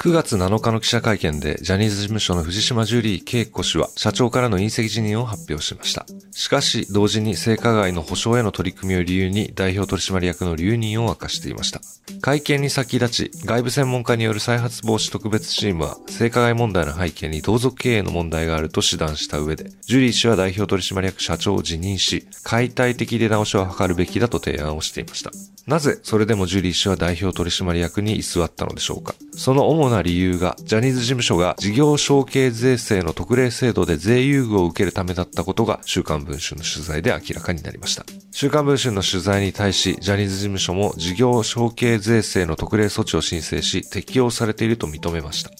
9月7日の記者会見で、ジャニーズ事務所の藤島ジュリー恵子氏は、社長からの隕石辞任を発表しました。しかし、同時に性加害の保障への取り組みを理由に、代表取締役の留任を明かしていました。会見に先立ち、外部専門家による再発防止特別チームは、性加害問題の背景に同族経営の問題があると指断した上で、ジュリー氏は代表取締役社長を辞任し、解体的出直しを図るべきだと提案をしていました。なぜ、それでもジュリー氏は代表取締役に居座ったのでしょうか。その主な理由が、ジャニーズ事務所が事業承継税制の特例制度で税優遇を受けるためだったことが、週刊文春の取材で明らかになりました。週刊文春の取材に対し、ジャニーズ事務所も事業承継税制の特例措置を申請し、適用されていると認めました。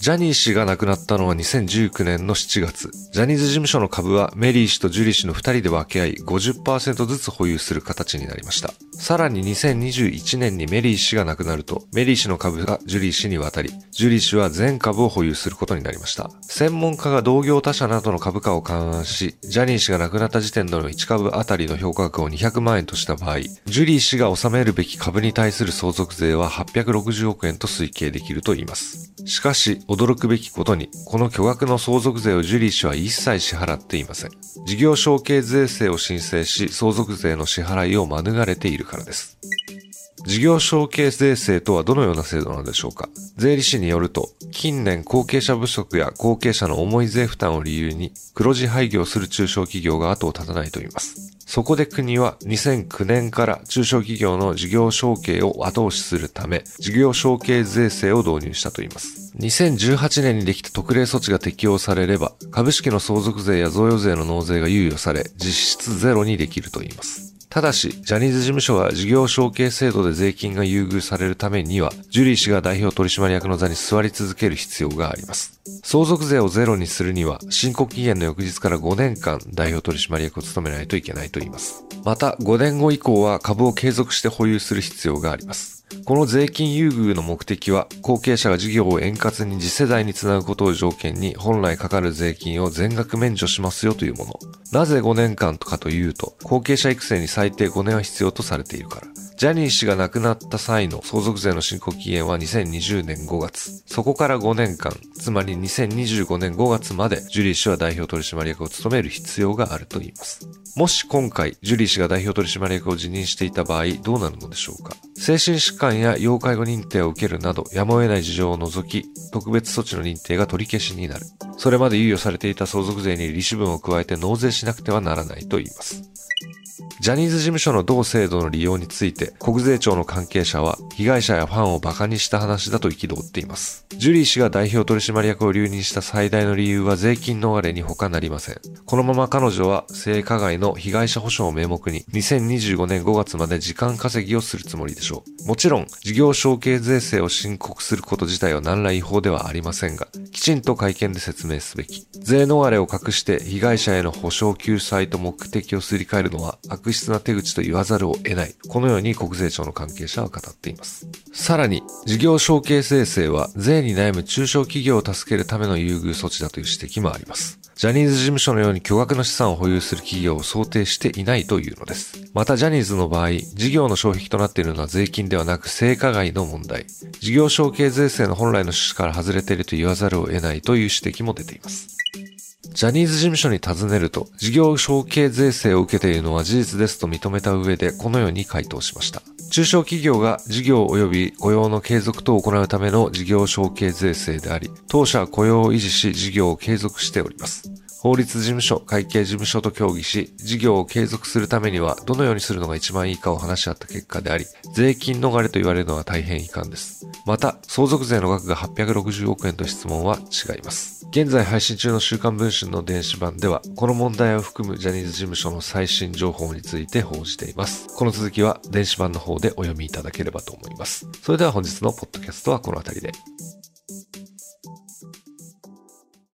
ジャニー氏が亡くなったのは2019年の7月。ジャニーズ事務所の株はメリー氏とジュリー氏の2人で分け合い50%ずつ保有する形になりました。さらに2021年にメリー氏が亡くなると、メリー氏の株がジュリー氏に渡り、ジュリー氏は全株を保有することになりました。専門家が同業他社などの株価を勘案し、ジャニー氏が亡くなった時点での1株あたりの評価額を200万円とした場合、ジュリー氏が納めるべき株に対する相続税は860億円と推計できると言います。しかし、驚くべきことに、この巨額の相続税をジュリー氏は一切支払っていません。事業承継税制を申請し、相続税の支払いを免れているからです。事業承継税制とはどのような制度なのでしょうか？税理士によると、近年後継者不足や後継者の重い税負担を理由に黒字廃業する中小企業が後を絶たないと言います。そこで国は2009年から中小企業の事業承継を後押しするため、事業承継税制を導入したといいます。2018年にできた特例措置が適用されれば、株式の相続税や贈与税の納税が猶予され、実質ゼロにできるといいます。ただし、ジャニーズ事務所は事業承継制度で税金が優遇されるためには、ジュリー氏が代表取締役の座に座り続ける必要があります。相続税をゼロにするには、申告期限の翌日から5年間代表取締役を務めないといけないと言います。また、5年後以降は株を継続して保有する必要があります。この税金優遇の目的は、後継者が事業を円滑に次世代につなぐことを条件に、本来かかる税金を全額免除しますよというもの。なぜ5年間とかというと、後継者育成に最低5年は必要とされているから。ジャニー氏が亡くなった際の相続税の申告期限は2020年5月。そこから5年間、つまり2025年5月まで、ジュリー氏は代表取締役を務める必要があると言います。もし今回、ジュリー氏が代表取締役を辞任していた場合、どうなるのでしょうか？精神疾患や要介護認定を受けるなど、やむを得ない事情を除き、特別措置の認定が取り消しになる。それまで猶予されていた相続税に利子分を加えて納税しなくてはならないと言います。ジャニーズ事務所の同制度の利用について、国税庁の関係者は、被害者やファンを馬鹿にした話だと憤っています。ジュリー氏が代表取締役を留任した最大の理由は税金逃れに他なりません。このまま彼女は性加害の被害者保障を名目に、2025年5月まで時間稼ぎをするつもりでしょう。もちろん、事業承継税制を申告すること自体は何ら違法ではありませんが、きちんと会見で説明すべき。税逃れを隠して被害者への保障救済と目的をすり替えるのは悪悪質な手口と言わざるを得ない。このように国税庁の関係者は語っています。さらに、事業承継税制は税に悩む中小企業を助けるための優遇措置だという指摘もあります。ジャニーズ事務所のように巨額の資産を保有する企業を想定していないというのです。またジャニーズの場合、事業の障壁となっているのは税金ではなく性加害の問題。事業承継税制の本来の趣旨から外れていると言わざるを得ないという指摘も出ています。ジャニーズ事務所に尋ねると、事業承継税制を受けているのは事実ですと認めた上で、このように回答しました。中小企業が事業及び雇用の継続等を行うための事業承継税制であり、当社は雇用を維持し事業を継続しております。法律事務所、会計事務所と協議し、事業を継続するためにはどのようにするのが一番いいかを話し合った結果であり、税金逃れと言われるのは大変遺憾です。また、相続税の額が860億円と質問は違います。現在配信中の週刊文春の電子版では、この問題を含むジャニーズ事務所の最新情報について報じています。この続きは電子版の方でお読みいただければと思います。それでは本日のポッドキャストはこの辺りで。